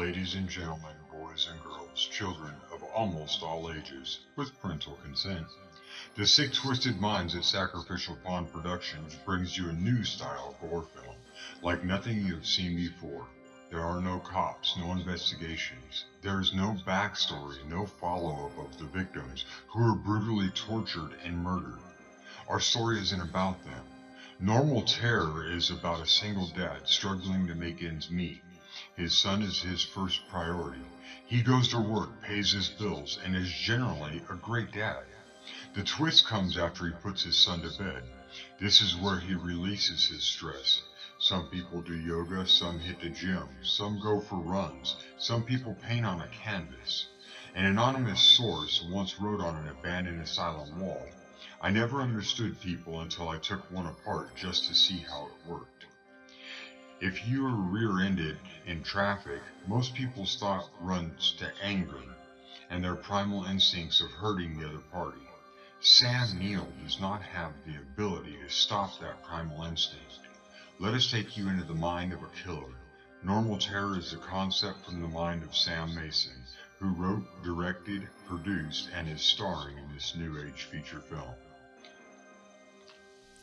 Ladies and gentlemen, boys and girls, children of almost all ages, with parental consent, the Sick Twisted Minds at Sacrificial Pond Productions brings you a new style of horror film, like nothing you have seen before. There are no cops, no investigations. There is no backstory, no follow up of the victims who were brutally tortured and murdered. Our story isn't about them. Normal Terror is about a single dad struggling to make ends meet. His son is his first priority. He goes to work, pays his bills, and is generally a great dad. The twist comes after he puts his son to bed. This is where he releases his stress. Some people do yoga, some hit the gym, some go for runs, some people paint on a canvas. An anonymous source once wrote on an abandoned asylum wall, I never understood people until I took one apart just to see how it worked. If you are rear-ended in traffic, most people's thought runs to anger and their primal instincts of hurting the other party. Sam Neill does not have the ability to stop that primal instinct. Let us take you into the mind of a killer. Normal Terror is a concept from the mind of Sam Mason, who wrote, directed, produced, and is starring in this new age feature film.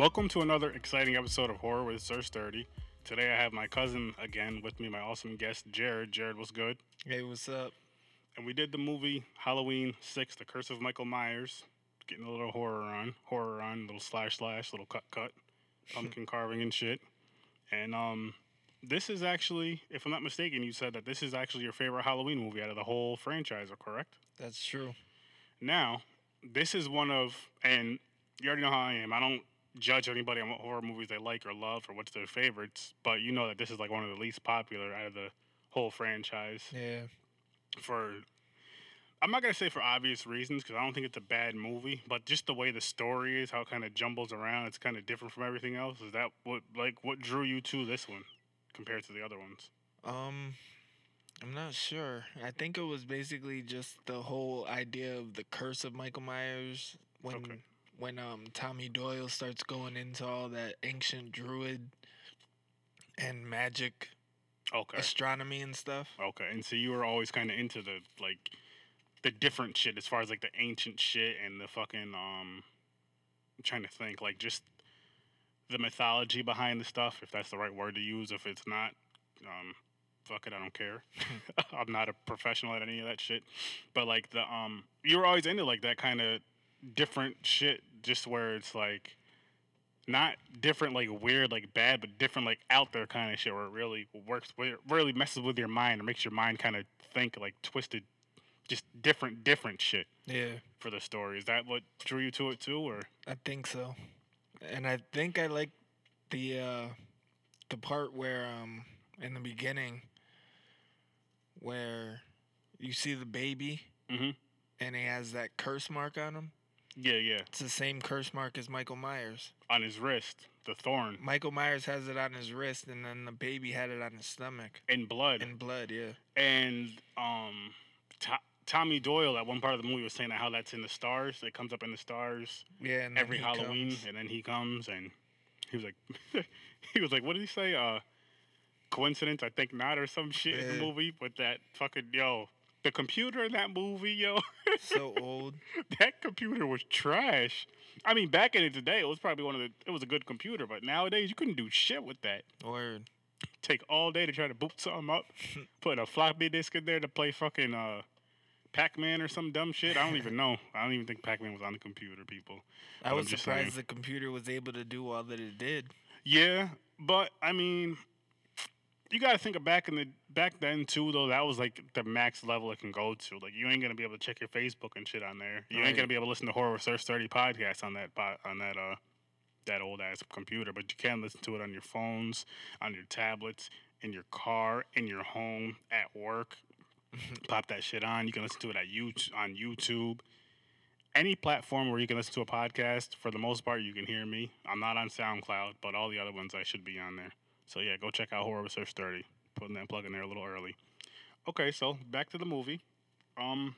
Welcome to another exciting episode of Horror with Sir Sturdy. Today I have my cousin again with me, my awesome guest Jared. Jared, what's good? Hey, what's up? And we did the movie Halloween Six: The Curse of Michael Myers. Getting a little horror on, horror on, little slash slash, little cut cut, pumpkin carving and shit. And um, this is actually, if I'm not mistaken, you said that this is actually your favorite Halloween movie out of the whole franchise, correct? That's true. Now, this is one of, and you already know how I am. I don't judge anybody on what horror movies they like or love or what's their favorites, but you know that this is like one of the least popular out of the whole franchise. Yeah. For, I'm not gonna say for obvious reasons because I don't think it's a bad movie, but just the way the story is, how it kind of jumbles around, it's kind of different from everything else. Is that what like what drew you to this one compared to the other ones? Um, I'm not sure. I think it was basically just the whole idea of the curse of Michael Myers when Okay. When um Tommy Doyle starts going into all that ancient druid and magic Okay. astronomy and stuff. Okay, and so you were always kind of into the like the different shit as far as like the ancient shit and the fucking um. I'm trying to think like just the mythology behind the stuff, if that's the right word to use. If it's not, um, fuck it, I don't care. I'm not a professional at any of that shit. But like the um, you were always into like that kind of different shit, just where it's like not different like weird like bad but different like out there kind of shit where it really works where it really messes with your mind or makes your mind kind of think like twisted just different different shit Yeah, for the story is that what drew you to it too or I think so. And I think I like the uh the part where um in the beginning where you see the baby Mhm. and he has that curse mark on him. Yeah yeah It's the same curse mark as Michael Myers. on his wrist the thorn Michael Myers has it on his wrist and then the baby had it on his stomach. in blood In blood, yeah. and um To- Tommy Doyle at one part of the movie was saying that how that's in the stars it comes up in the stars Yeah, every Halloween, comes- and then he comes and he was like, he was like, what did he say? Uh, coincidence? I think not, or some shit in the movie. But that fucking yo, the computer in that movie, yo, so old. that computer was trash. I mean, back in the day, it was probably one of the. It was a good computer, but nowadays you couldn't do shit with that. Word. Take all day to try to boot something up, put a floppy disk in there to play fucking uh. Pac-Man or some dumb shit. I don't even know. I don't even think Pac-Man was on the computer, people. I But was I'm saying. surprised the computer was able to do all that it did. Yeah, but I mean, you got to think of back in the back then too though that was like the max level it can go to. Like you ain't gonna be able to check your facebook and shit on there. You ain't gonna be able to listen to horror search 30 podcasts on that on that uh that old ass computer but you can listen to it on your phones on your tablets in your car in your home at work. Pop that shit on. You can listen to it at YouTube on youtube. Any platform where you can listen to a podcast for the most part you can hear me. I'm not on soundcloud but all the other ones i should be on there so yeah, go check out Horror Research 30. Putting that plug in there a little early. Okay, so back to the movie. Um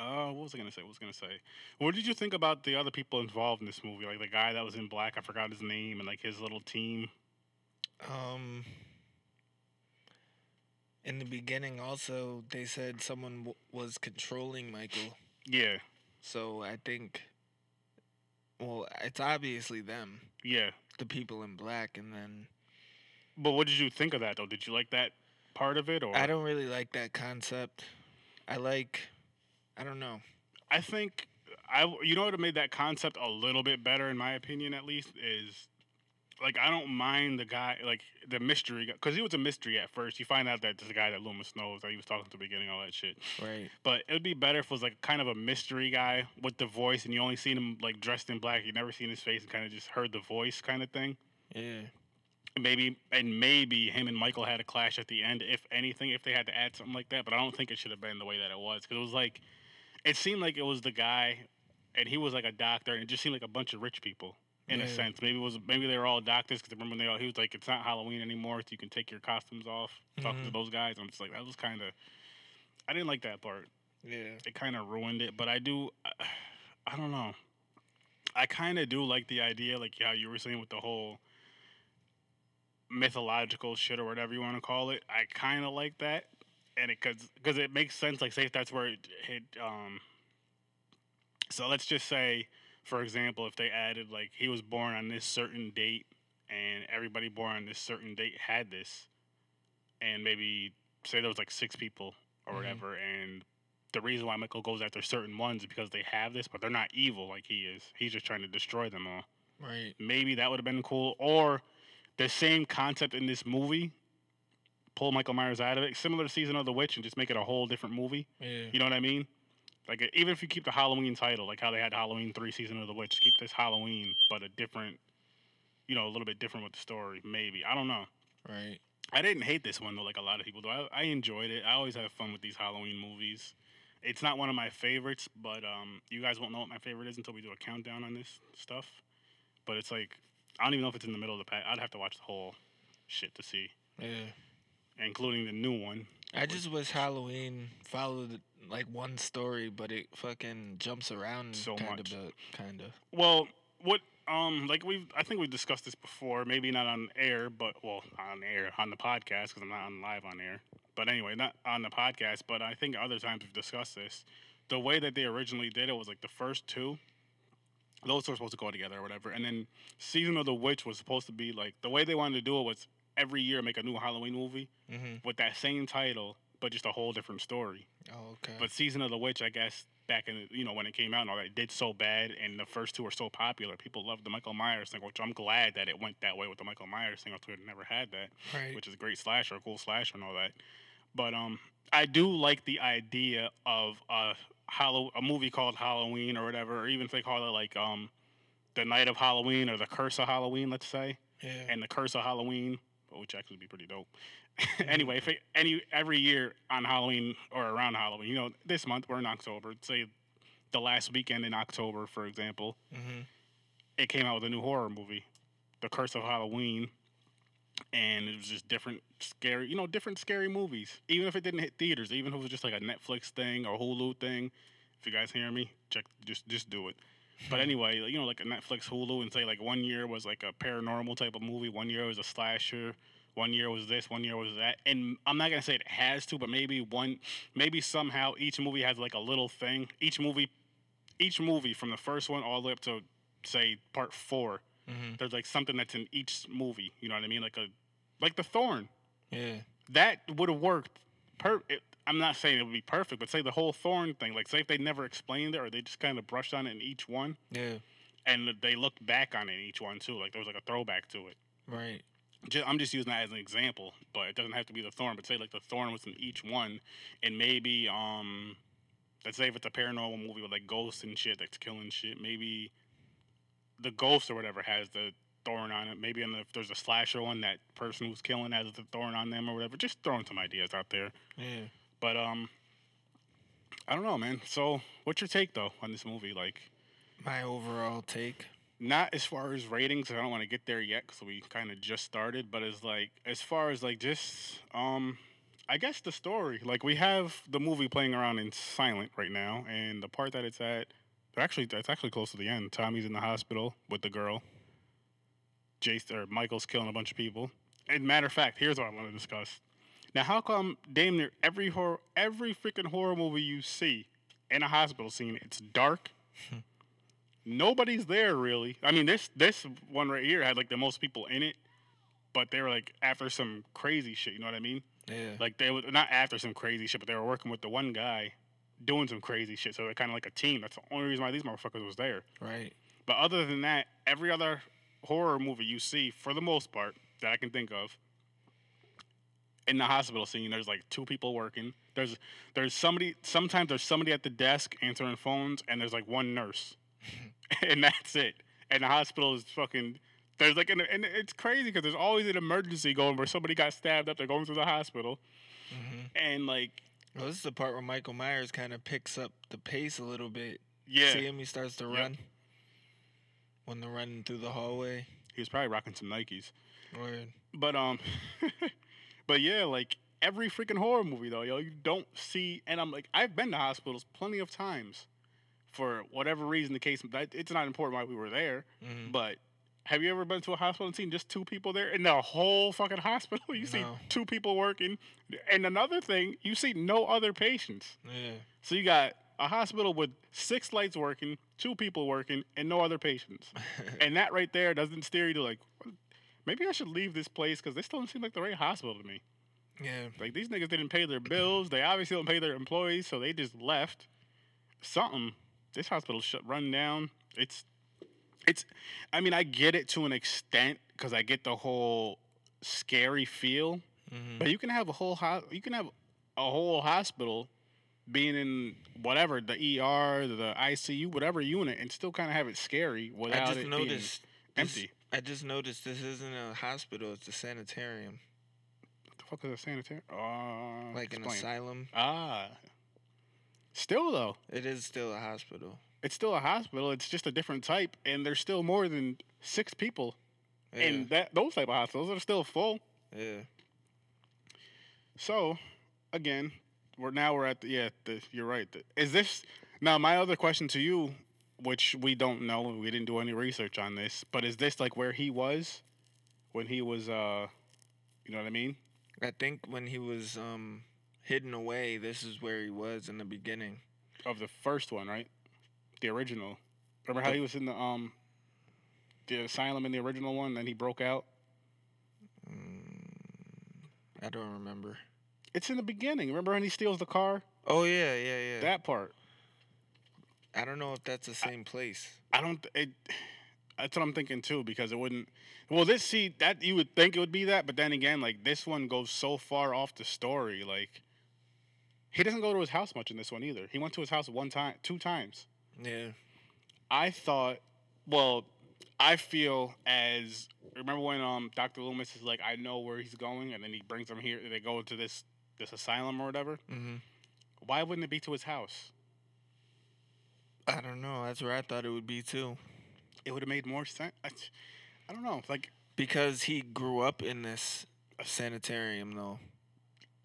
uh what was I gonna say? What was I gonna say? What did you think about the other people involved in this movie? Like the guy that was in black, I forgot his name, and like his little team. Um, in the beginning, also they said someone w- was controlling Michael. Yeah, So I think, well, it's obviously them, yeah. The people in black, and then But what did you think of that though? Did you like that part of it or I don't really like that concept. I like, I don't know. I think I you know what made that concept a little bit better in my opinion at least is like I don't mind the guy like the mystery because he was a mystery at first. You find out that this guy that Loomis knows that he was talking to the beginning, all that shit. Right. But it would be better if it was like kind of a mystery guy with the voice, and you only seen him like dressed in black. You never seen his face and kind of just heard the voice kind of thing. Yeah. Maybe and maybe him and Michael had a clash at the end, if anything, if they had to add something like that. But I don't think it should have been the way that it was because it was like, it seemed like it was the guy, and he was like a doctor, and it just seemed like a bunch of rich people in a sense. Maybe it was maybe they were all doctors because remember when they all he was like, it's not Halloween anymore, so you can take your costumes off. Talking to Mhm. those guys, I'm just like that was kind of, I didn't like that part Yeah. it kind of ruined it. But I do, I, I don't know. I kind of do like the idea, like how you were saying with the whole mythological shit or whatever you want to call it. I kind of like that, and it because because it makes sense. Like, say if that's where it, it um. So let's just say, for example, if they added like he was born on this certain date, and everybody born on this certain date had this, and maybe say there was like six people or Mhm. whatever, and the reason why Michael goes after certain ones is because they have this, but they're not evil like he is. He's just trying to destroy them all. Right. Maybe that would have been cool. Or the same concept in this movie, pull Michael Myers out of it, similar to Season of the Witch, and just make it a whole different movie. Yeah. You know what I mean? Like even if you keep the Halloween title, like how they had Halloween three, Season of the Witch, keep this Halloween, but a different, you know, a little bit different with the story. Maybe I don't know. Right. I didn't hate this one though, like a lot of people do. I, I enjoyed it. I always have fun with these Halloween movies. It's not one of my favorites, but um, you guys won't know what my favorite is until we do a countdown on this stuff. But it's like I don't even know if it's in the middle of the pack. I'd have to watch the whole shit to see, Yeah. including the new one. I just wish Halloween followed like one story, but it fucking jumps around So kind much. of, kind of. Well, what um like we have I think we've discussed this before. Maybe not on air, but well on air on the podcast because I'm not on live on air. But anyway, not on the podcast. But I think other times we've discussed this. The way that they originally did it was like the first two. Those were supposed to go together or whatever, and then season of the witch was supposed to be like the way they wanted to do it was every year make a new Halloween movie Mm-hmm. with that same title, but just a whole different story. Oh, okay. But Season of the Witch, I guess, back in you know when it came out and all that, it did so bad, and the first two were so popular. People loved the Michael Myers thing, which I'm glad that it went that way with the Michael Myers thing. Would never had that, right. which is a great slasher, a cool slasher, and all that. But um, I do like the idea of a Hallow a movie called Halloween or whatever, or even if they call it like um, the Night of Halloween or the Curse of Halloween, let's say yeah. and the Curse of Halloween, which actually would be pretty dope. anyway, if it, any every year on Halloween or around Halloween, you know, this month we're in October. Say the last weekend in October, for example, mm-hmm. it came out with a new horror movie, The Curse of Halloween, and it was just different scary, you know, different scary movies. Even if it didn't hit theaters, even if it was just like a Netflix thing or Hulu thing. If you guys hear me, check just just do it. But anyway, you know, like a Netflix, Hulu, and say like one year was like a paranormal type of movie, one year was a slasher, one year was this, one year was that. And I'm not gonna say it has to, but maybe one, maybe somehow each movie has like a little thing. Each movie, each movie from the first one all the way up to say part four, Mm-hmm. there's like something that's in each movie. You know what I mean? Like a, like the Thorn. Yeah. That would have worked. Per, it, I'm not saying it would be perfect, but say the whole Thorn thing. Like say if they never explained it or they just kind of brushed on it in each one Yeah. and they looked back on it in each one too. Like there was like a throwback to it. Right. ju- I'm just using that as an example, but it doesn't have to be the thorn. But say like the thorn was in each one, and maybe um, let's say if it's a paranormal movie with like ghosts and shit that's killing shit, maybe the ghost or whatever has the thorn on it. Maybe the, if there's a slasher one, that person who's killing has the thorn on them or whatever. Just throwing some ideas out there. Yeah. But um, I don't know, man. So what's your take though on this movie? Like, My overall take. not as far as ratings. I don't want to get there yet because we kind of just started. But as like as far as like just um, I guess the story. Like we have the movie playing around in silent right now, and the part that it's at, actually that's actually close to the end. Tommy's in the hospital with the girl. Jason or Michael's killing a bunch of people. And matter of fact, here's what I want to discuss. Now, how come damn near every horror, every freaking horror movie you see in a hospital scene, it's dark. Hmm. Nobody's there really. I mean, this this one right here had like the most people in it, but they were like after some crazy shit. You know what I mean? Yeah. Like they were not after some crazy shit, but they were working with the one guy doing some crazy shit. So they're kind of like a team. That's the only reason why these motherfuckers was there. right. But other than that, every other horror movie you see, for the most part, that I can think of, in the hospital scene, there's like two people working. There's there's somebody. Sometimes there's somebody at the desk answering phones, and there's like one nurse, and that's it. And the hospital is fucking. There's like an, and it's crazy because there's always an emergency going where somebody got stabbed up. They're going through the hospital, hmm and like Well, this is the part where Michael Myers kind of picks up the pace a little bit. yeah, See him? He starts to Yep. run. When they're running through the hallway. he was probably rocking some Nikes. Word. But um, but yeah, like every freaking horror movie though, yo, you don't see. And I'm like, I've been to hospitals plenty of times, for whatever reason the case. That it's not important why we were there, Mhm. but. Have you ever been to a hospital and seen just two people there in the whole fucking hospital? You see two people working, and another thing, you see no other patients. Yeah. So you got a hospital with six lights working, two people working, and no other patients. and that right there doesn't steer you to like, maybe I should leave this place because this doesn't seem like the right hospital to me. yeah. Like these niggas didn't pay their bills. They obviously don't pay their employees, so they just left. Something. This hospital shut run down. It's, it's. I mean, I get it to an extent because I get the whole scary feel. hmm But you can have a whole ho- you can have a whole hospital being in whatever the ER, the ICU, whatever unit, and still kind of have it scary I without just it noticed. being this- empty. I just noticed this isn't a hospital. It's a sanitarium, What the fuck is a sanitary? Uh, like an asylum. Ah. Still though, It is still a hospital. it's still a hospital. It's just a different type, and there's still more than six people Yeah. in that those type of hospitals. They're still full. yeah. So, again, we're now we're at the yeah. The, you're right. Is this now? My other question to you, which we don't know, we didn't do any research on this, but is this like where he was when he was uh, you know what I mean? I think when he was um hidden away, this is where he was in the beginning. Of the first one, right? The original. Remember how he was in the um, the asylum in the original one, then he broke out. Mm, I don't remember. It's in the beginning. Remember when he steals the car? Oh yeah, yeah, yeah. That part. I don't know if that's the same place. I don't. It, that's what I'm thinking too, because it wouldn't. Well, this see that you would think it would be that, but then again, like this one goes so far off the story. Like he doesn't go to his house much in this one either. He went to his house one time, two times. Yeah. I thought, well, I feel as remember when um Dr. Loomis is like, I know where he's going, and then he brings them here. They go to this this asylum or whatever. hmm Why wouldn't it be to his house? I don't know. That's where I thought it would be too. It would have made more sense. I, I don't know. Like Because he grew up in this sanitarium, though.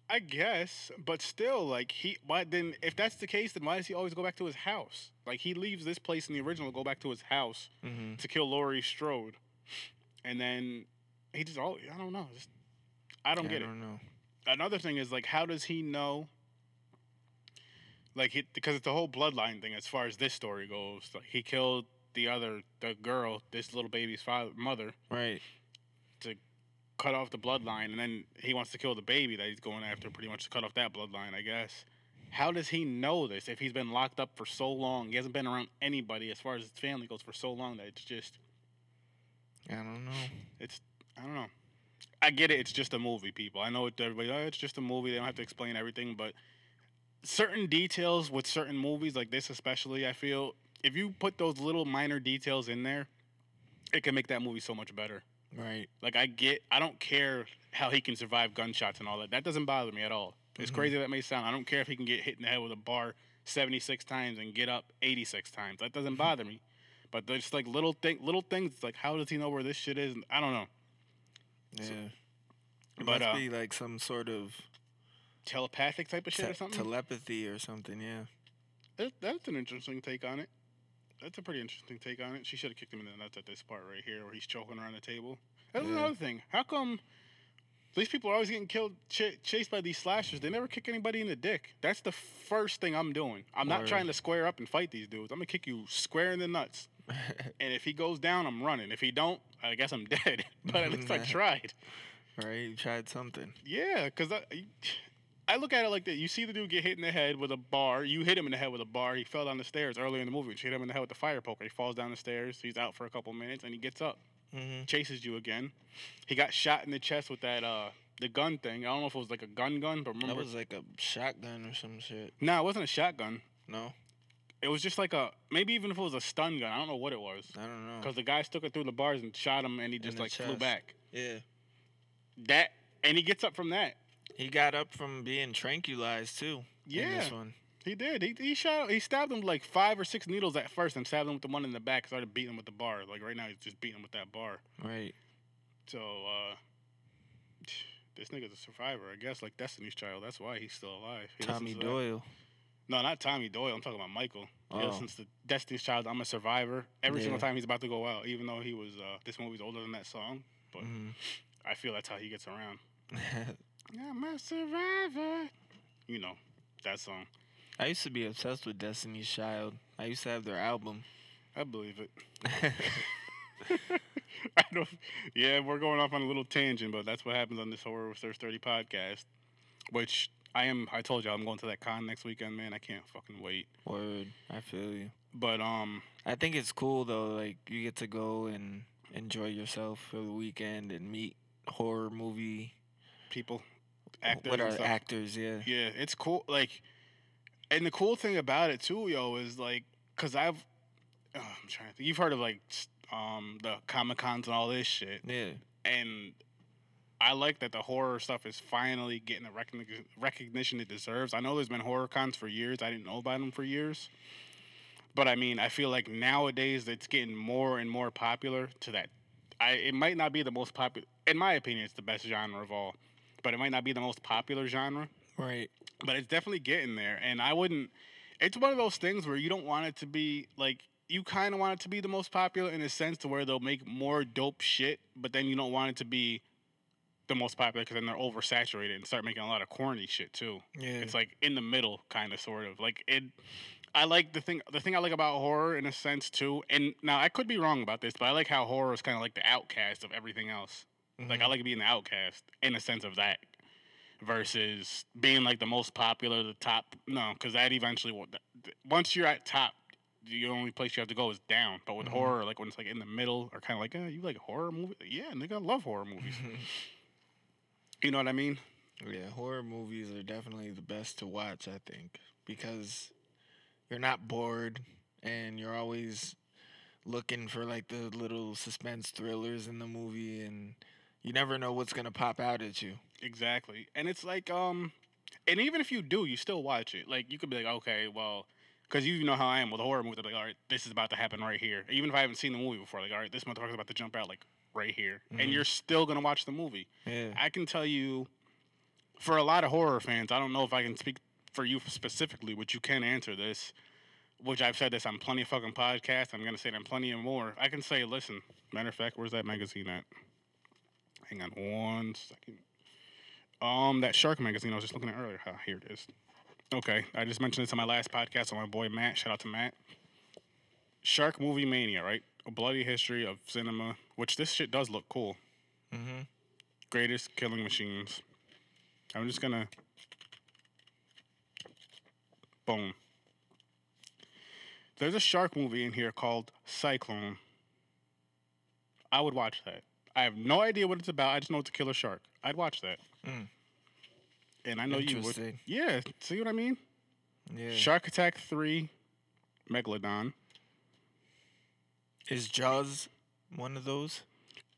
I guess, but still, like he. Why then? If that's the case, then why does he always go back to his house? Like he leaves this place in the original, go back to his house Mm-hmm. to kill Laurie Strode, and then he just all. I don't know. Just, I don't I get it. don't know. Another thing is like, how does he know? Like, he, because it's the whole bloodline thing. As far as this story goes, like he killed the other, the girl, this little baby's father, mother, Right. To cut off the bloodline, and then he wants to kill the baby that he's going after, pretty much to cut off that bloodline, I guess. How does he know this if he's been locked up for so long? He hasn't been around anybody as far as his family goes for so long that it's just, I don't know. it's, I don't know. I get it. It's just a movie, people. I know it. Everybody, oh, it's just a movie. They don't have to explain everything, but certain details with certain movies like this, especially, I feel if you put those little minor details in there, it can make that movie so much better. Right. Like I get, I don't care how he can survive gunshots and all that. That doesn't bother me at all. As Mhm. crazy that may sound, I don't care if he can get hit in the head with a bar seventy six times and get up eighty six times. That doesn't bother me. But there's like little thing, little things. It's like how does he know where this shit is? I don't know. Yeah. So- it but, must uh, be like some sort of Telepathic type of shit te- or something. telepathy or something. Yeah. That, that's an interesting take on it. That's a pretty interesting take on it. She should have kicked him in the nuts at this part right here, where he's choking her on the table. That's Yeah. another thing. How come these people are always getting killed, ch- chased by these slashers? They never kick anybody in the dick. That's the first thing I'm doing. I'm not Word. trying to square up and fight these dudes. I'm gonna kick you square in the nuts. And if he goes down, I'm running. If he don't, I guess I'm dead. but at least I tried. right. You tried something. Yeah, because I, I look at it like that. You see the dude get hit in the head with a bar. You hit him in the head with a bar. He fell down the stairs earlier in the movie. She hit him in the head with the fire poker. He falls down the stairs. He's out for a couple minutes and he gets up, Mm-hmm. chases you again. He got shot in the chest with that uh the gun thing. I don't know if it was like a gun gun, but remember That was like a shotgun or some shit. no, it wasn't a shotgun. No, It was just like a maybe even if it was a stun gun. I don't know what it was. I don't know. Because the guy stuck it through the bars and shot him, and he just like flew back. Yeah. That and he gets up from that. He got up from being tranquilized too. In Yeah. this one. He did. He he shot. He stabbed him like five or six needles at first, and stabbed him with the one in the back. Started beating him with the bar. Like right now, he's just beating him with that bar. Right. So uh, this nigga's a survivor, I guess. Like Destiny's Child. That's why he's still alive. He Tommy Doyle. that. No, not Tommy Doyle. I'm talking about Michael. Oh. listens to Destiny's Child. I'm a survivor. Every single time he's about to go out, even though he was uh, this movie's older than that song. But hmm I feel that's how he gets around. I'm a survivor. You know that song. I used to be obsessed with Destiny's Child. I used to have their album. I believe it. I don't. Yeah, we're going off on a little tangent, but that's what happens on this horror with Thirst Thirty podcast. Which I am. I told you I'm going to that con next weekend, man. I can't fucking wait. Word. I feel you. But um, I think it's cool though. Like you get to go and enjoy yourself for the weekend and meet horror movie people, actors, What are actors? Yeah. Yeah, it's cool. Like, and the cool thing about it too, yo, is like, cause I've, oh, I'm trying to think. You've heard of like, um, the comic cons and all this shit. Yeah. and I like that the horror stuff is finally getting the recogni- recognition it deserves. I know there's been horror cons for years. I didn't know about them for years. But I mean, I feel like nowadays it's getting more and more popular to that. I it might not be the most popular in my opinion, it's the best genre of all. But it might not be the most popular genre, Right. but it's definitely getting there. And I wouldn't it's one of those things where you don't want it to be like you kind of want it to be the most popular in a sense to where they'll make more dope shit, but then you don't want it to be the most popular because then they're oversaturated and start making a lot of corny shit too. Yeah. It's like in the middle, kind of, sort of. Like it. I like the thing. The thing I like about horror, in a sense, too. And now I could be wrong about this, but I like how horror is kind of like the outcast of everything else. Like I Mhm. like being the outcast in a sense of that, versus being like the most popular, the top. No, because that eventually, once you're at top, the only place you have to go is down. But with Mhm. horror, like when it's like in the middle, or kind of like, eh, you like horror movie? Yeah, nigga, I love horror movies. you know what I mean? Yeah, horror movies are definitely the best to watch, I think, because you're not bored and you're always looking for like the little suspense thrillers in the movie and you never know what's going to pop out at you. Exactly. And it's like, um, and even if you do, you still watch it. Like, you could be like, okay, well, because you know how I am with horror movie. Like, all right, this is about to happen right here. Even if I haven't seen the movie before, like, all right, this motherfucker's about to jump out, like, right here. Mhm. And you're still to watch the movie. Yeah. I can tell you, for a lot of horror fans, I don't know if I can speak for you specifically, but you can answer this, which I've said this on plenty of fucking podcasts. I'm to say it on plenty of more. I can say, listen, matter of fact, where's that magazine at? Hang on one second. Um, that Shark magazine I was just looking at earlier. Ah, here it is. Okay, I just mentioned this on my last podcast on my boy Matt. Shout out to Matt. Shark Movie Mania, right? A bloody history of cinema, which this shit does look cool Mm-hmm. greatest killing machines. I'm just gonna boom. There's a shark movie in here called Cyclone. I would watch that. I have no idea what it's about. I just know it's a killer shark. I'd watch that. Mm. And I know you would. Yeah. See what I mean? Yeah. Shark Attack Three, Megalodon. Is Jaws one of those?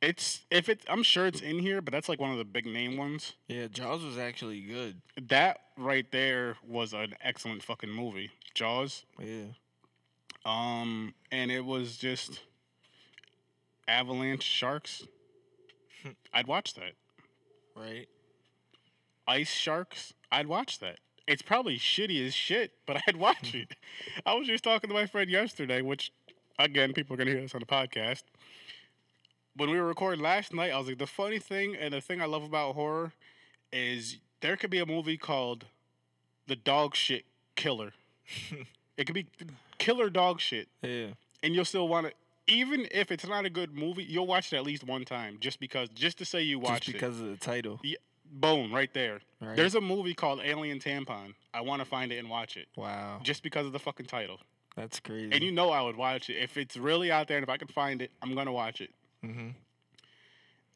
It's if it I'm sure it's in here, but that's like one of the big name ones. Yeah, Jaws was actually good. That right there was an excellent fucking movie. Jaws. Yeah. Um, and it was just avalanche sharks. I'd watch that. Right. Ice sharks. I'd watch that. It's probably shitty as shit, but I'd watch it. I was just talking to my friend yesterday, which again, people are gonna hear this on the podcast. When we were recording last night, I was like, the funny thing and the thing I love about horror is there could be a movie called The Dog Shit Killer. it could be killer dog shit. Yeah. and you'll still want to even if it's not a good movie you'll watch it at least one time just because just to say you watched Just because of the title. it boom right there Right. there's a movie called alien tampon i want to find it and watch it wow. just because of the fucking title That's crazy. and you know i would watch it. If it's really out there and if i can find it i'm gonna watch it. Mm-hmm.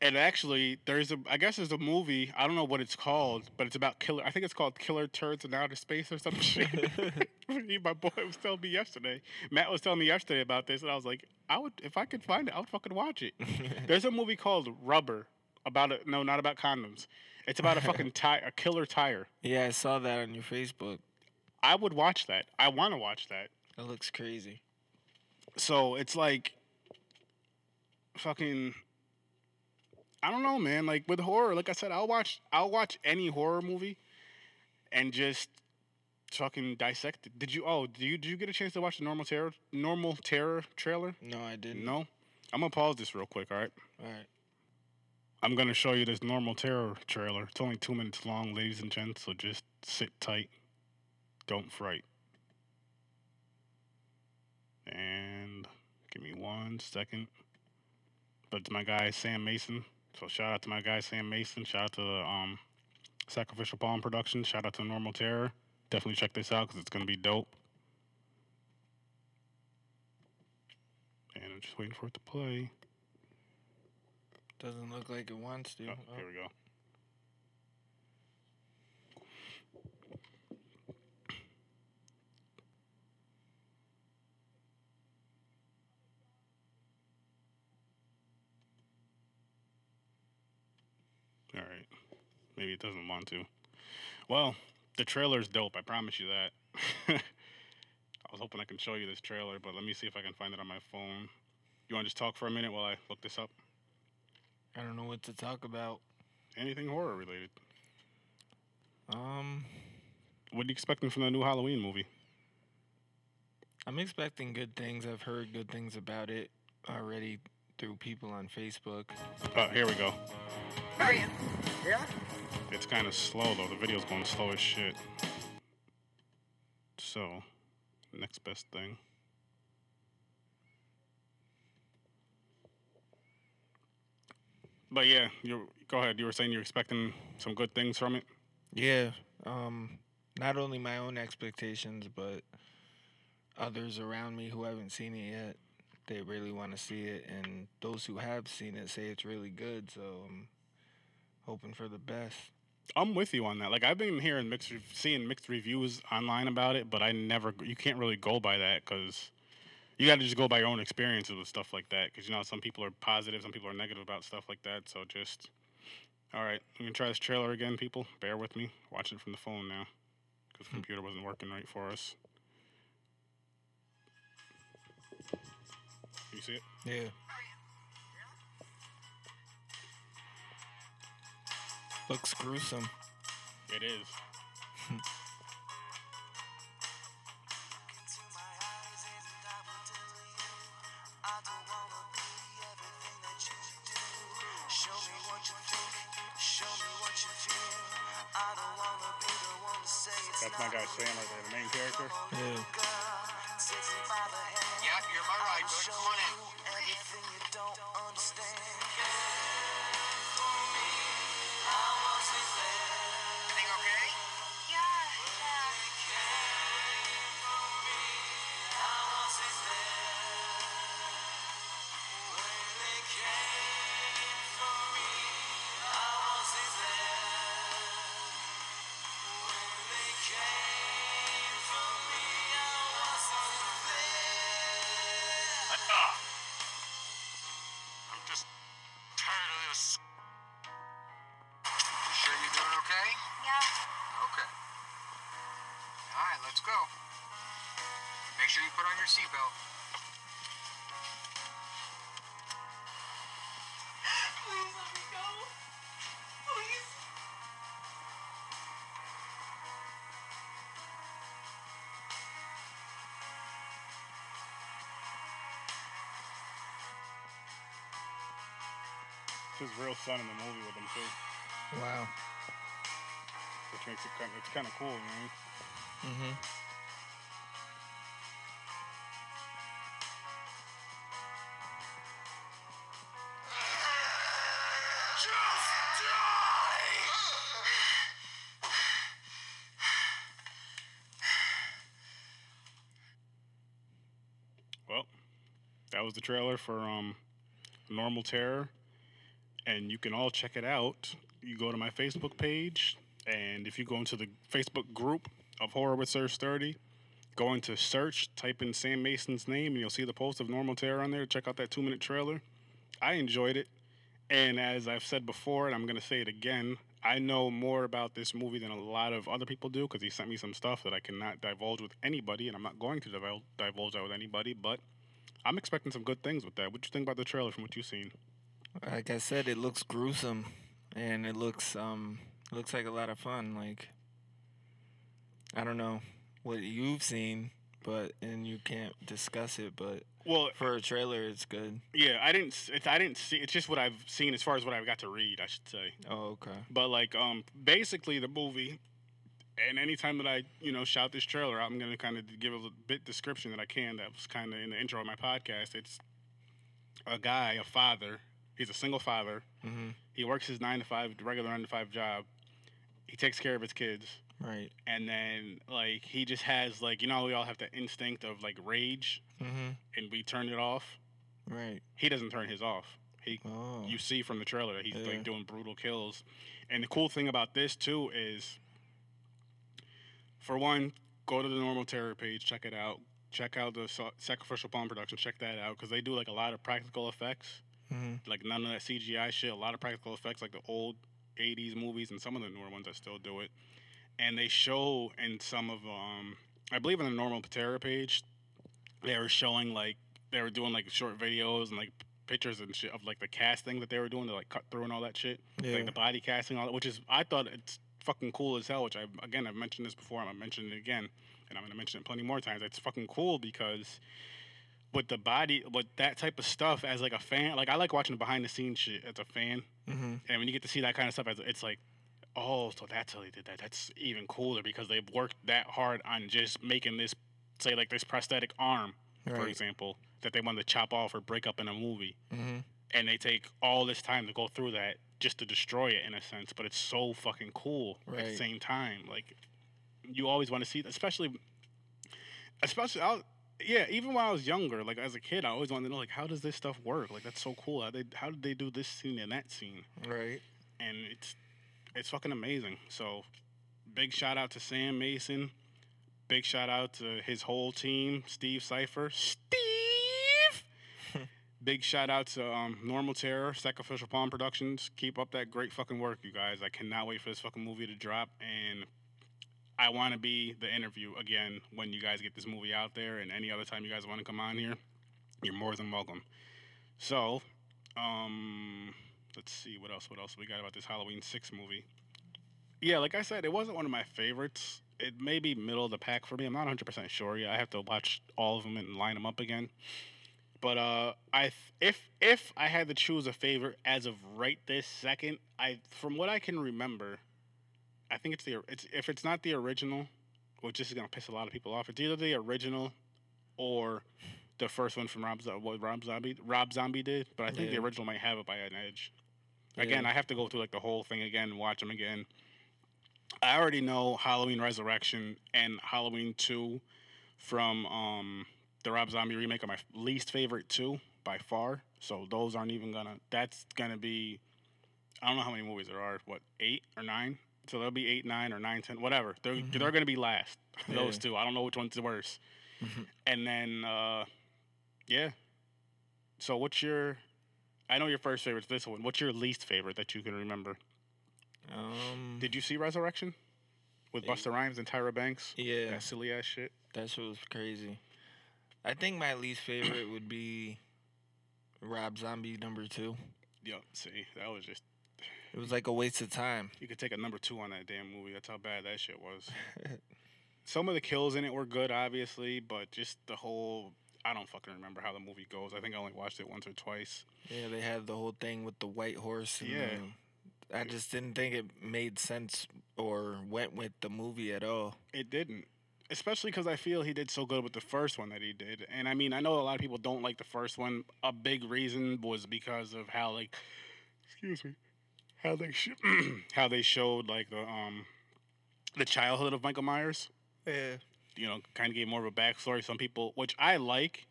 and actually there's a i guess there's a movie i don't know what it's called but it's about killer i think it's called killer turds in outer space or some shit. My boy was telling me yesterday matt was telling me yesterday about this and i was like i would if i could find it i would fucking watch it. There's a movie called rubber about it no not about condoms. It's about a fucking tire a killer tire. Yeah, I saw that on your Facebook. i would watch that. I want to watch that That looks crazy. so it's like fucking I don't know, man. Like with horror, like I said, I'll watch I'll watch any horror movie and just fucking dissect it. Did you oh, did you did you get a chance to watch the normal terror normal terror trailer? No, I didn't. No? I'm gonna pause this real quick, alright? All right. I'm gonna show you this normal terror trailer. It's only two minutes long, ladies and gents, so just sit tight. Don't fright. And give me one second. But it's my guy Sam Mason. So shout out to my guy Sam Mason. Shout out to the um, Sacrificial Palm Productions. Shout out to Normal Terror. Definitely check this out because it's gonna be dope. And I'm just waiting for it to play. Doesn't look like it wants to. Oh, Oh, here we go. All right. Maybe it doesn't want to. Well, the trailer's dope. I promise you that. I was hoping I can show you this trailer, but let me see if I can find it on my phone. You want to just talk for a minute while I look this up? I don't know what to talk about. Anything horror related? Um, What are you expecting from the new Halloween movie? I'm expecting good things. I've heard good things about it already through people on Facebook. Oh, here we go. Marion. Yeah? It's kind of slow though. The video's going slow as shit. So, next best thing. But yeah, you go ahead. You were saying you're expecting some good things from it. Yeah. Um, not only my own expectations, but others around me who haven't seen it yet. They really want to see it, and those who have seen it say it's really good. So I'm hoping for the best. I'm with you on that. Like I've been hearing mixed, seeing mixed reviews online about it, but I never. You can't really go by that because you got to just go by your own experiences with stuff like that. Because you know some people are positive, some people are negative about stuff like that. So just, all right, I'm gonna try this trailer again, people. Bear with me. Watching it from the phone now because the hmm. computer wasn't working right for us. You see it? Yeah. Looks gruesome. It is. Make sure you put on your seatbelt. Please let me go. Please. His real son in the movie with him too, Wow. which makes it kind. It's kind of cool, you know. Mm-hmm. Was the trailer for um, Normal Terror, and you can all check it out. You go to my Facebook page, and if you go into the Facebook group of Horror with Search 30, go into search, type in Sam Mason's name, and you'll see the post of Normal Terror on there. Check out that two minute trailer. I enjoyed it, and as I've said before, and I'm gonna say it again, I know more about this movie than a lot of other people do because he sent me some stuff that I cannot divulge with anybody, and I'm not going to divulge that with anybody. But I'm expecting some good things with that. What do you think about the trailer from what you've seen? Like I said, it looks gruesome, and it looks um looks like a lot of fun. Like I don't know what you've seen, but and you can't discuss it, but Well, for a trailer, it's good. yeah, I didn't. I didn't see. It's just what I've seen as far as what I've got to read. I should say. Oh, okay. But like, um, basically the movie, and anytime that I, you know, shout this trailer, I'm gonna kind of give a bit description that I can. That was kind of in the intro of my podcast. It's a guy, a father. He's a single father. Mm-hmm. He works his nine to five, regular nine to five job. He takes care of his kids, Right. and then like he just has like you know we all have the instinct of like rage, Mm-hmm. and we turn it off. Right. He doesn't turn his off. He Oh. you see from the trailer that he's Yeah. like doing brutal kills. And the cool thing about this too is, for one, go to the normal terror page, check it out. Check out the Sa- sacrificial palm production. Check that out because they do like a lot of practical effects, Mm-hmm. like none of that CGI shit. A lot of practical effects, like the old '80s movies and some of the newer ones that still do it. And they show in some of um, I believe in the normal terror page, they were showing like they were doing like short videos and like pictures and shit of like the casting that they were doing to like cut through and all that shit, Yeah. like the body casting, all that, which is I thought it's fucking cool as hell. Which I again I've mentioned this before, I'm gonna mention it again, and I'm gonna mention it plenty more times. It's fucking cool because with the body, with that type of stuff as like a fan, like I like watching the behind the scenes shit as a fan, mm-hmm. and when you get to see that kind of stuff, it's- it's like. Oh, so that's how they did that. That's even cooler because they've worked that hard on just making this, say, like this prosthetic arm, for example, that they wanted to chop off or break up in a movie Mm-hmm. And they take all this time to go through that just to destroy it in a sense but it's so fucking cool at the same time like you always want to see especially especially I was, yeah even when i was younger like as a kid i always wanted to know like how does this stuff work? Like that's so cool how they how did they do this scene and that scene? Right. and it's it's fucking amazing. So big shout out to sam mason. Big shout out to his whole team steve cipher. Steve Big shout out to um, Normal Terror, Sacrificial Palm Productions. Keep up that great fucking work, you guys. I cannot wait for this fucking movie to drop, and I want to be the interview again when you guys get this movie out there, and any other time you guys want to come on here, you're more than welcome. So, um, let's see what else. What else we got about this Halloween Six movie? Yeah, like I said, it wasn't one of my favorites. It may be middle of the pack for me. I'm not 100 percent sure. Yeah, I have to watch all of them and line them up again. But uh, I th- if if I had to choose a favorite as of right this second, I from what I can remember, I think it's the it's if it's not the original, which this is gonna piss a lot of people off. It's either the original or the first one from Rob what Rob Zombie Rob Zombie did. But I think the original might have it by an edge. Again, Yeah. I have to go through like the whole thing again and watch them again. I already know Halloween Resurrection and Halloween Two from um, the Rob Zombie remake are my least favorite two by far. So those aren't even gonna. That's gonna be. I don't know how many movies there are. What eight or nine? So there'll be eight, nine, or nine, ten, whatever. They're Mhm. they're gonna be last. Those Yeah. two. I don't know which one's the worst. Mhm. And then, uh, yeah, So what's your? I know your first favorite's this one. What's your least favorite that you can remember? Um, Did you see Resurrection with. Busta Rhymes and Tyra Banks? yeah, That silly ass shit. that shit was crazy. I think my least favorite would be Rob Zombie number two. Yup. See, that was just. It was like a waste of time. You could take a number two on that damn movie. That's how bad that shit was. Some of the kills in it were good, obviously, but just the whole. I don't fucking remember how the movie goes. I think I only watched it once or twice. Yeah, they had the whole thing with the white horse. And Yeah. the- I just didn't think it made sense or went with the movie at all. It didn't. Especially because I feel he did so good with the first one that he did. And I mean, I know a lot of people don't like the first one. A big reason was because of how, like, excuse me, how they sh- how they showed like the um the childhood of Michael Myers. Yeah. You know, kind of gave more of a backstory. Some people, which I like,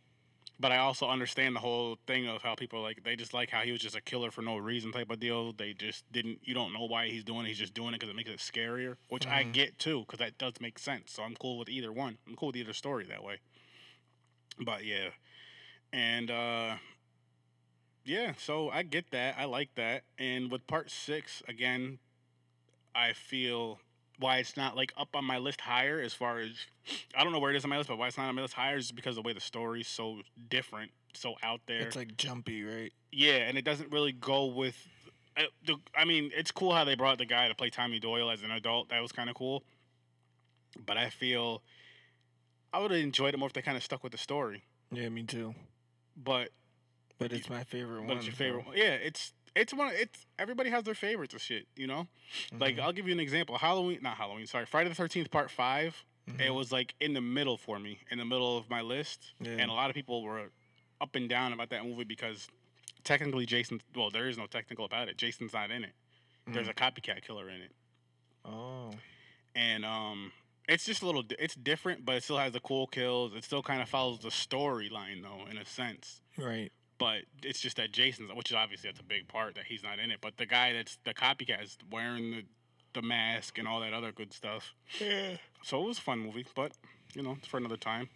but I also understand the whole thing of how people like they just like how he was just a killer for no reason type of deal. They just didn't. You don't know why he's doing it. He's just doing it because it makes it scarier, which I Mhm. get too, because that does make sense. So I'm cool with either one. I'm cool with either story that way. But yeah, and uh yeah, so I get that. I like that. And with part six, again, I feel why it's not like up on my list higher as far as I don't know where it is on my list, but why it's not on my list higher is because the way the story's so different, so out there. It's like jumpy, right? Yeah, and it doesn't really go with. I, the, I mean, it's cool how they brought the guy to play Tommy Doyle as an adult. That was kind of cool. But I feel I would have enjoyed it more if they kind of stuck with the story. Yeah, me too. But But it's my favorite but one. it's your favorite one. Yeah, it's it's one. Of it's everybody has their favorites of shit. You know, like Mhm. I'll give you an example. Halloween, not Halloween. Sorry, Friday the Thirteenth Part Five. It Mhm. was like in the middle for me, in the middle of my list, Yeah. and a lot of people were up and down about that movie because technically Jason. Well, there is no technical about it. Jason's not in it. There's Mm. a copycat killer in it, Oh. and um, it's just a little. It's different, but it still has the cool kills. It still kind of follows the storyline though, in a sense. Right. But it's just that Jason's, which is obviously that's a big part that he's not in it. But the guy that's the copycat is wearing the the mask and all that other good stuff. Yeah. So it was a fun movie, but you know, it's for another time.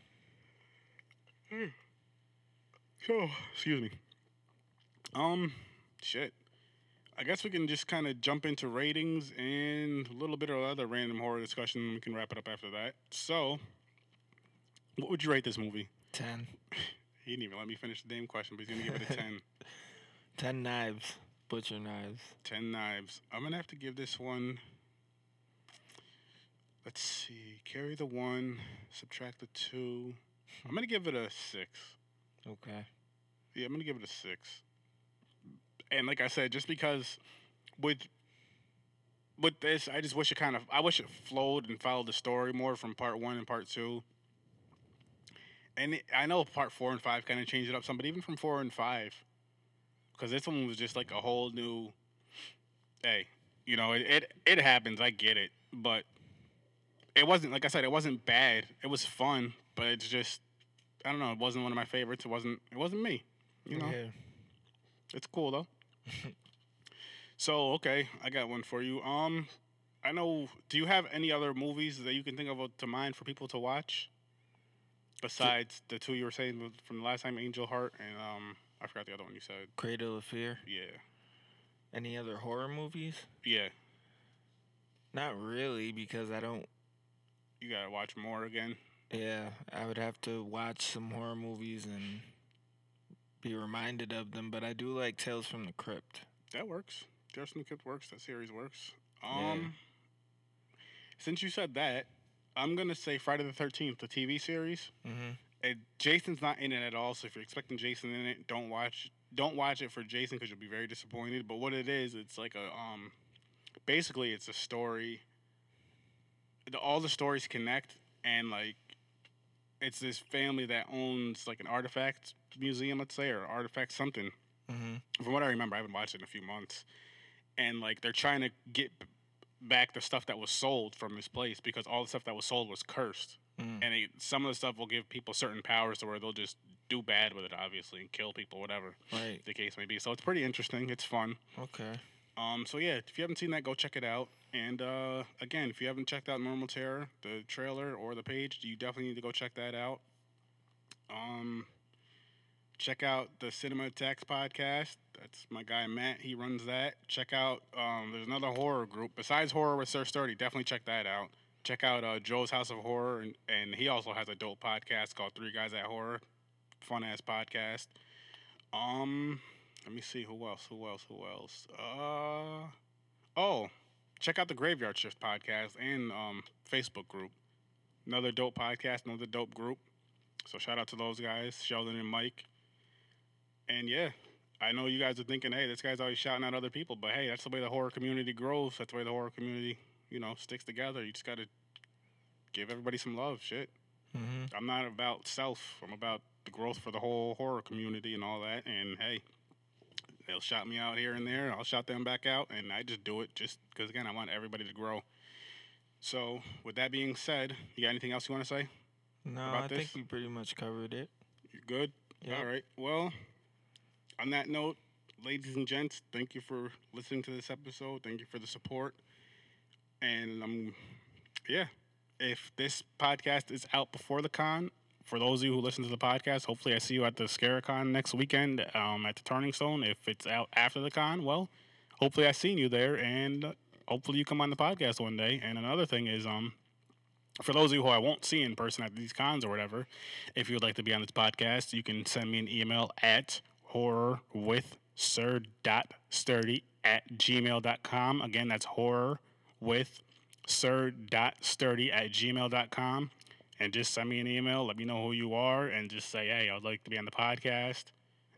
So, excuse me. Um, shit. I guess we can just kind of jump into ratings and a little bit of other random horror discussion. We can wrap it up after that. So, what would you rate this movie? Ten. He didn't even let me finish the damn question, but he's gonna give it a 10. Ten knives. Butcher knives. 10 knives. I'm gonna have to give this one. Let's see. Carry the one, subtract the two. I'm gonna give it a six. Okay. Yeah, I'm gonna give it a six. And like I said, just because with with this, I just wish it kind of I wish it flowed and followed the story more from part one and part two. And it, I know part four and five kind of changed it up some, but even from four and five, because this one was just like a whole new. Hey, you know it, it it happens. I get it, but it wasn't like I said. It wasn't bad. It was fun, but it's just I don't know. It wasn't one of my favorites. It wasn't. It wasn't me. You know. Yeah. It's cool though. so okay, I got one for you. Um, I know. Do you have any other movies that you can think of to mind for people to watch? Besides the two you were saying from the last time, Angel Heart and um, I forgot the other one you said. Cradle of Fear. Yeah, Any other horror movies? yeah. Not really, because I don't. You gotta watch more again. Yeah, I would have to watch some horror movies and be reminded of them. But I do like Tales from the Crypt. That works. Justin Crypt works. That series works. Yeah. Um, since you said that, I'm gonna say Friday the Thirteenth, the TV series. Mm-hmm. it, Jason's not in it at all. So if you're expecting Jason in it, don't watch don't watch it for Jason because you'll be very disappointed. But what it is, it's like a um, basically it's a story. The, all the stories connect, and like it's this family that owns like an artifact museum, let's say, or artifact something. Mm-hmm. From what I remember, I haven't watched it in a few months, and like they're trying to get back the stuff that was sold from this place because all the stuff that was sold was cursed Mm. and it, some of the stuff will give people certain powers to where they'll just do bad with it, obviously, and kill people, whatever Right. the case may be. So it's pretty interesting. It's fun. Okay. Um, so yeah, if you haven't seen that, go check it out. And uh, again, if you haven't checked out Normal Terror, the trailer or the page, you definitely need to go check that out. Um, check out the Cinema Attacks podcast. That's my guy Matt. He runs that. Check out. Um, there's another horror group besides Horror with Sir Sturdy. Definitely check that out. Check out uh, Joe's House of Horror, and, and he also has a dope podcast called Three Guys at Horror. Fun ass podcast. Um, let me see who else. Who else? Who else? Uh, oh, check out the Graveyard Shift podcast and um Facebook group. Another dope podcast, another dope group. So shout out to those guys, Sheldon and Mike. And yeah, I know you guys are thinking, hey, this guy's always shouting out other people, but hey, that's the way the horror community grows. That's the way the horror community, you know, sticks together. You just gotta give everybody some love. Shit. Mm-hmm. I'm not about self. I'm about the growth for the whole horror community and all that. And hey, they'll shout me out here and there. I'll shout them back out, and I just do it just because again, I want everybody to grow. So, with that being said, you got anything else you want to say? No, About I this? think we pretty much covered it. You're good? Yep. All right. Well, on that note, ladies and gents, thank you for listening to this episode. Thank you for the support. And um, yeah, if this podcast is out before the con, for those of you who listen to the podcast, hopefully I see you at the Scare-A-Con next weekend um, at the Turning Stone. If it's out after the con, well, hopefully I seen you there, and uh, hopefully you come on the podcast one day. And another thing is, um, for those of you who I won't see in person at these cons or whatever, if you would like to be on this podcast, you can send me an email at horror with sir.sturdy at gmail.com. Again, that's horror with sir.sturdy at gmail.com. And just send me an email, let me know who you are, and just say, hey, I'd like to be on the podcast.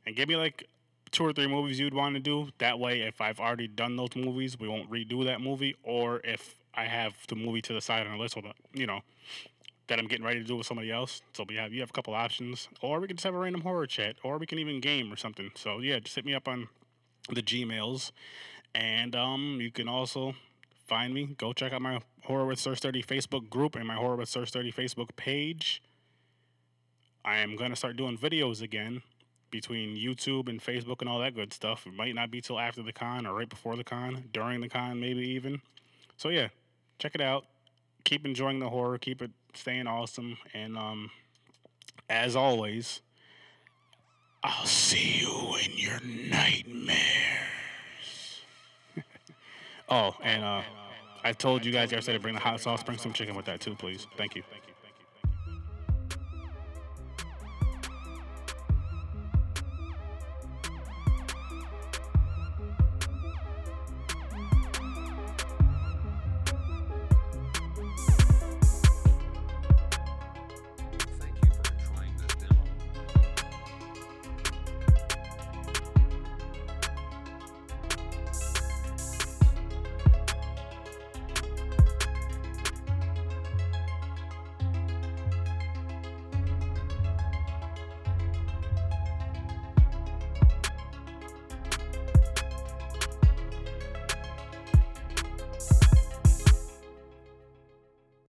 And give me like two or three movies you'd want to do. That way, if I've already done those movies, we won't redo that movie. Or if I have the movie to the side on the list, you know, that I'm getting ready to do with somebody else. So we have you have a couple options, or we can just have a random horror chat, or we can even game or something. So yeah, just hit me up on the Gmails, and um, you can also find me. Go check out my Horror with Sir Sturdy Facebook group and my Horror with Sir Sturdy Facebook page. I am gonna start doing videos again between YouTube and Facebook and all that good stuff. It might not be till after the con or right before the con, during the con, maybe even. So yeah, check it out. Keep enjoying the horror. Keep it staying awesome. And um, as always, I'll see you in your nightmares. oh, and uh, I told you guys yesterday to bring the hot sauce. Bring some chicken with that too, please. Thank you.